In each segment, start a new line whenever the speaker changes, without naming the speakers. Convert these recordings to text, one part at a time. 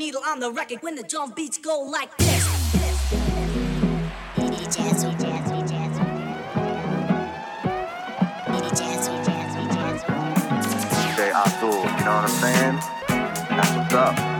needle on the record when the drum beats go like this.
DJ Abdul, you know what I'm saying? That's what's up.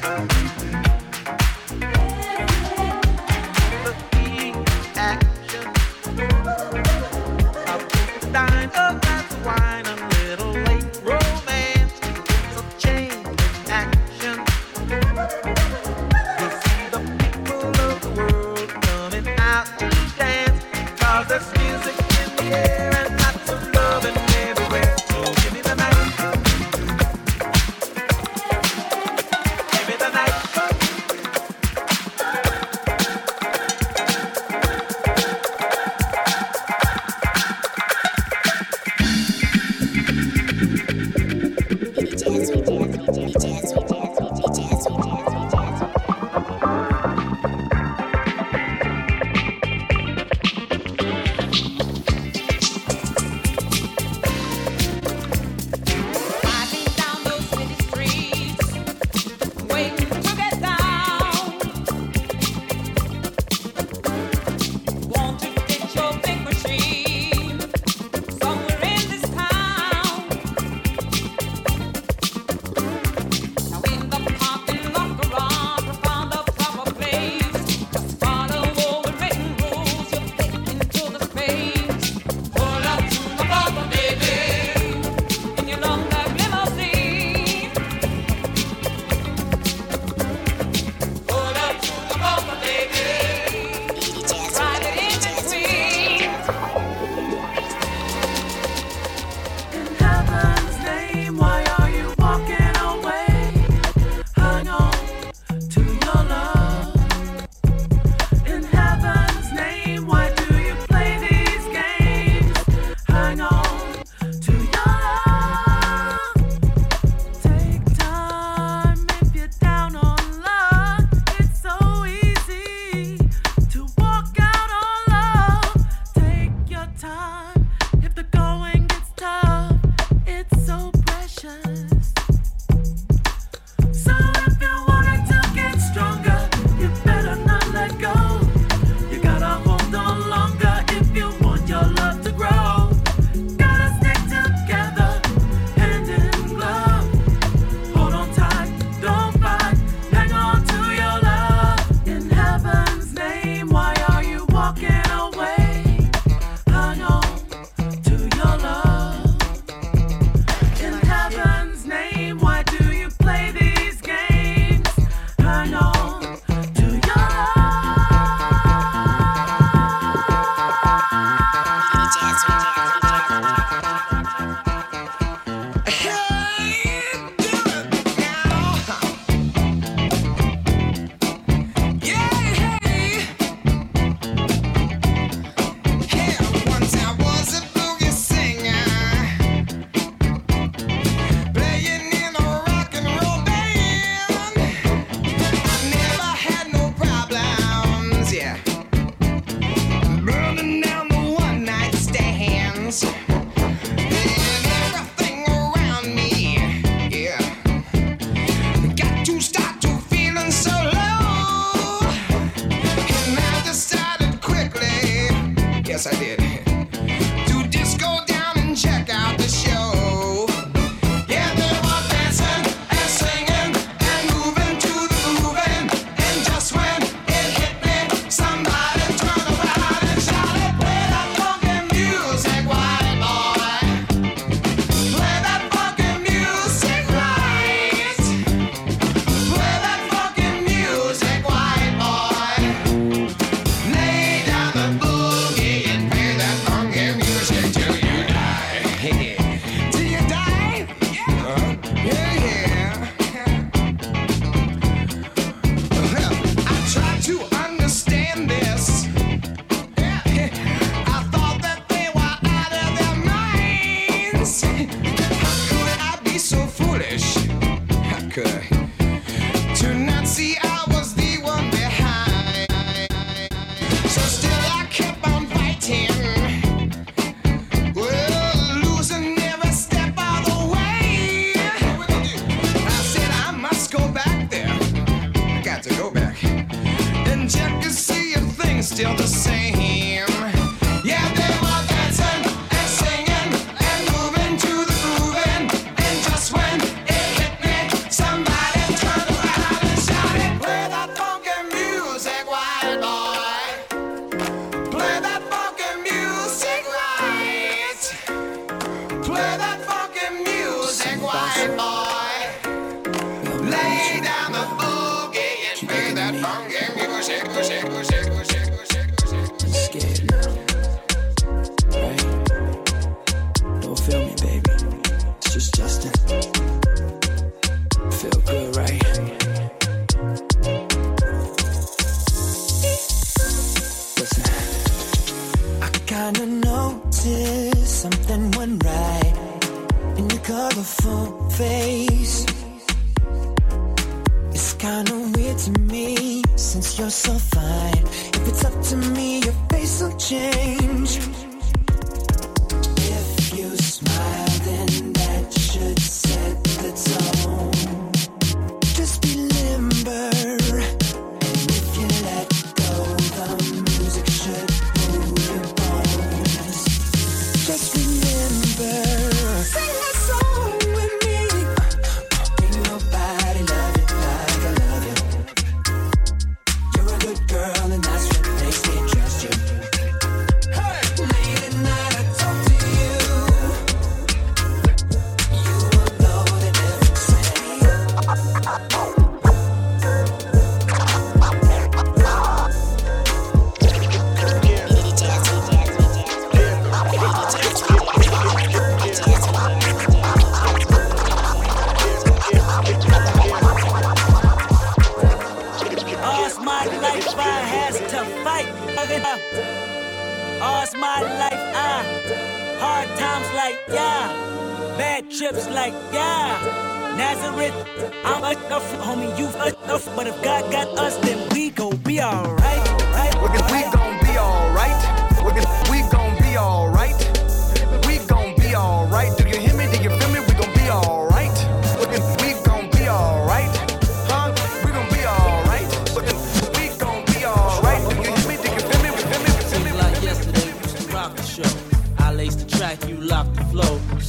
Bye. thing. All's my life, ah. Hard times like, yeah. Bad trips like, yeah. Nazareth, I'm a tough homie, you a tough. But if God got us, then we gon' be alright. Right,
right. We gon' be alright. We gon' be alright.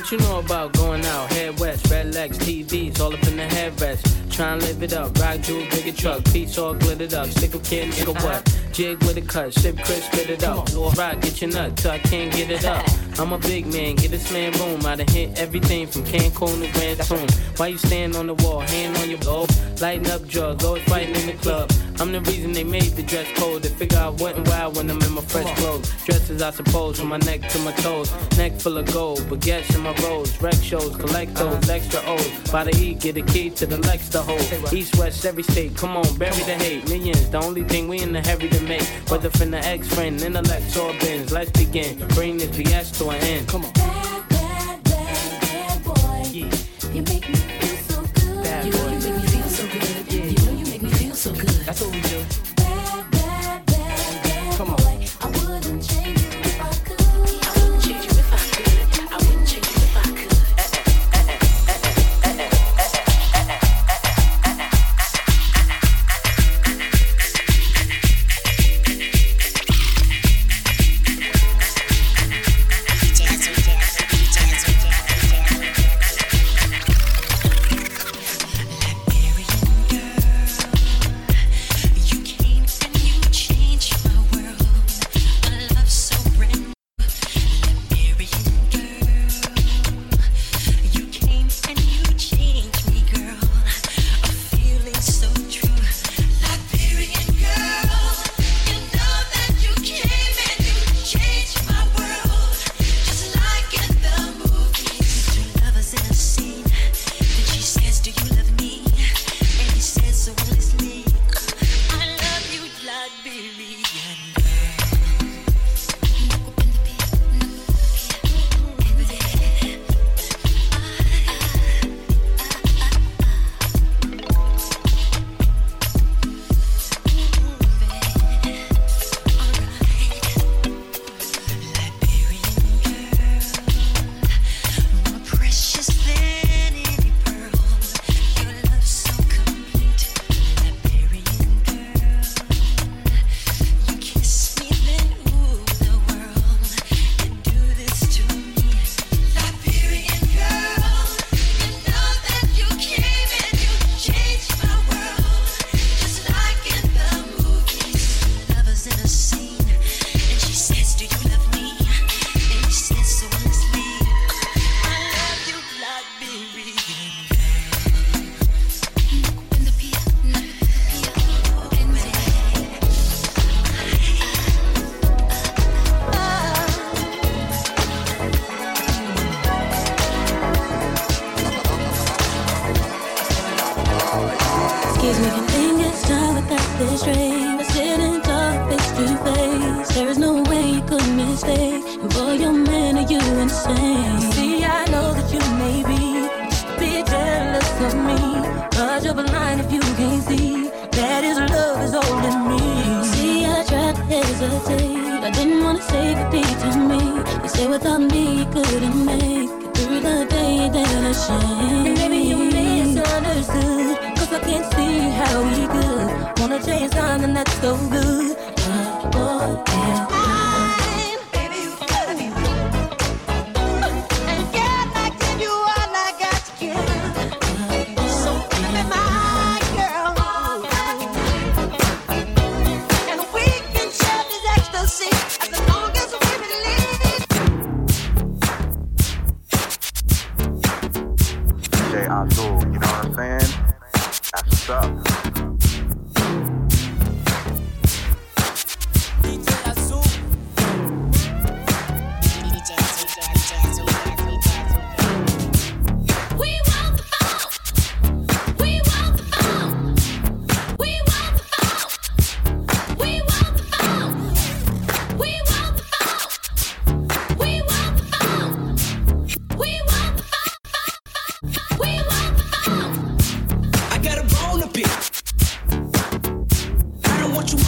What you
know about going out? Head west, red legs, TVs, all up in the headrest. Try and live it up, rock jewel, bigger truck, piece all glittered up, stick a kid, nigga what? Jig with a cut, ship Chris, spit it up. Lord Rock, get your nut till I can't get it up. I'm a big man, get this man room. I done hit everything from Cancun to Grand Tune. Why you stand on the wall, hand on your blow? Lighting up drugs, always fighting in the club. I'm the reason they made the dress code. They figure I what and wild when I'm in my fresh clothes. Dresses, I suppose, from my neck to my toes. Neck full of gold, baguettes in my rolls. Rec shows, collect those extra O's. By the E, get a key to the Lex to hold. East, West, every state, come on, bury the hate. Millions, the only thing we in the heavy make. Whether from the ex friend, intellectual bins, let's begin. Bring this BS to an end. Come on.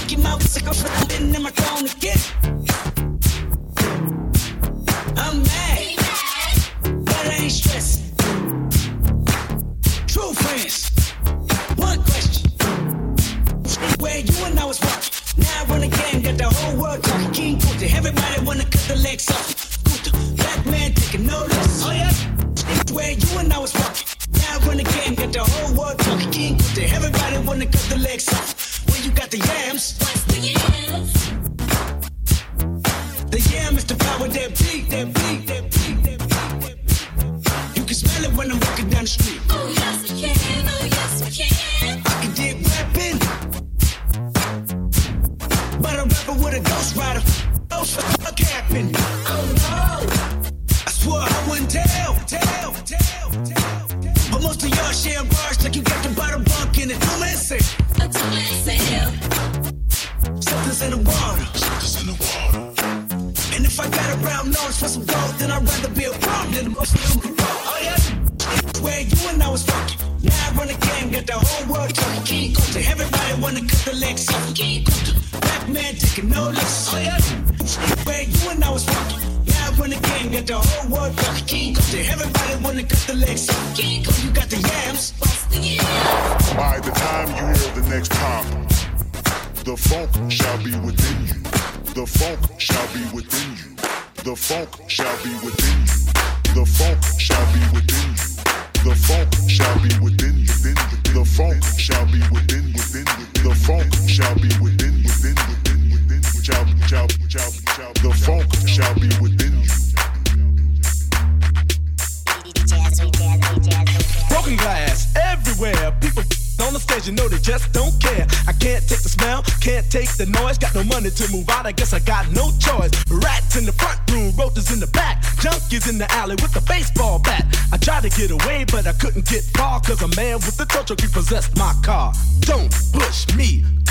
Mickey Mouse, ik kan vrienden in
mijn kroon, ik
I'm mad, but I ain't stressed. True friends, one question. Where you and I was walking. Now I run a game, got the whole world talking. King Putin, everybody wanna cut the legs off. A
two-man.
Something's in the water. Something's in the water. And if I got a brown nose for some gold, then I'd rather be a problem than a Muslim. Oh yeah. Where you and I was fucking. Now I run the game, got the whole world talking. King Kunta, everybody wanna cut the legs off. King Kunta, black man taking no less. Oh yeah. Where you and I was fucking. I run the game, got the whole world talking. King everybody wanna cut the legs off. You got the yams.
By the time you hear the next pop, the funk shall be within you. The funk shall be within you. The funk shall be within you. The funk shall be within you. The funk shall be within you. The funk shall be within, within. The funk shall be within, within, within. The funk shall be within you.
Broken glass everywhere. People on the stage, you know they just don't care. I can't take the smell, can't take the noise. Got no money to move out, I guess I got no choice. Rats in the front room, roaches in the back, junkies in the alley with a baseball bat. I tried to get away, but I couldn't get far, cause a man with a tow truck repossessed my car. Don't push me,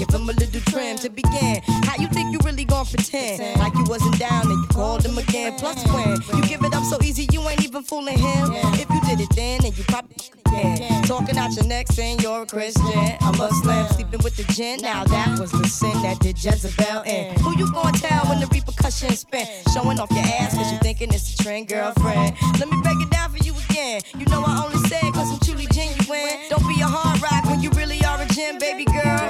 give
him a little trim to begin. How you think you really gon' pretend? Like you wasn't down and you called him again. Plus when you give it up so easy, you ain't even fooling him. If you did it then, and you probably again. Talking out your neck saying you're a Christian. i A Muslim sleeping with the gin. Now that was the sin that did Jezebel in. Who you gonna tell when the repercussions spin? Showing off your ass cause you thinking it's a trend, girlfriend. Let me break it down for you again. You know I only said cause I'm truly genuine. Don't be a hard rock when you really are a gin, baby girl.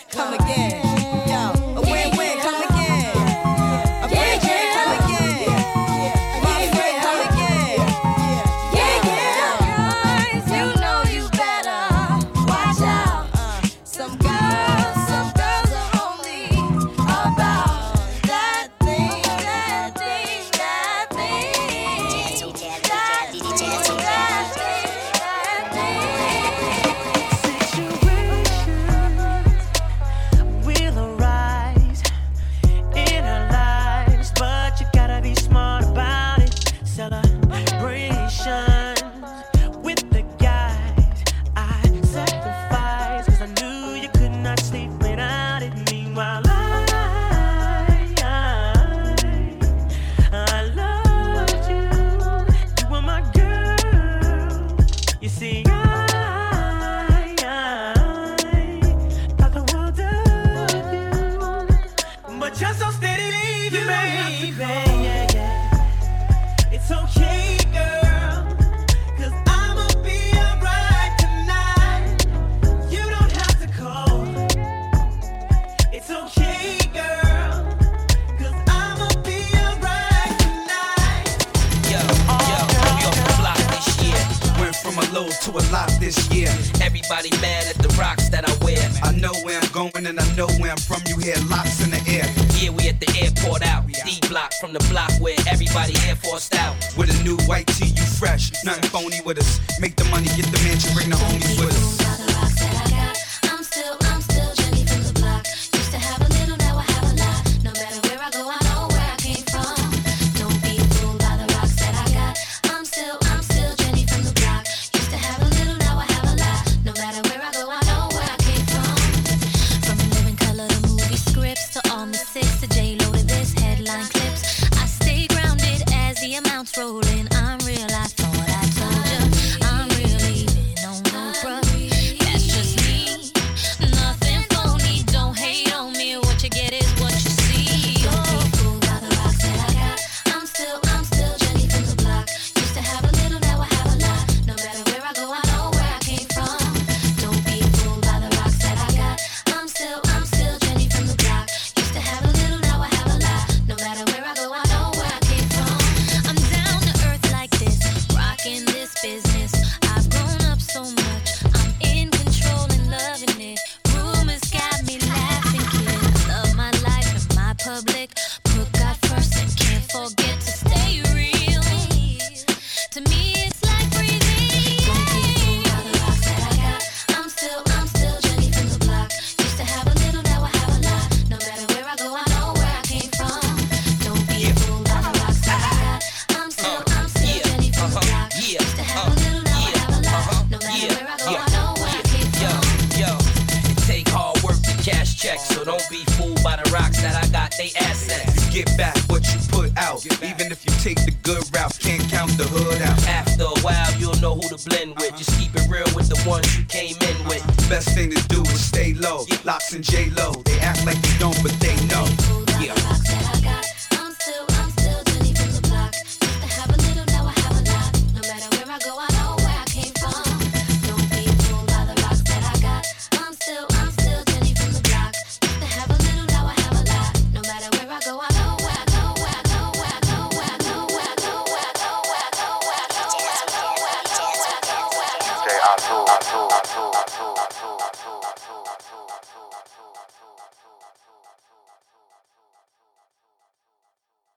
get
back what you put out. Even if you take the good route, can't count the hood out.
After a while, you'll know who to blend with. Just keep it real with the ones you came in with.
Best thing to do is stay low. Locks and J Lo, they act like they don't, but they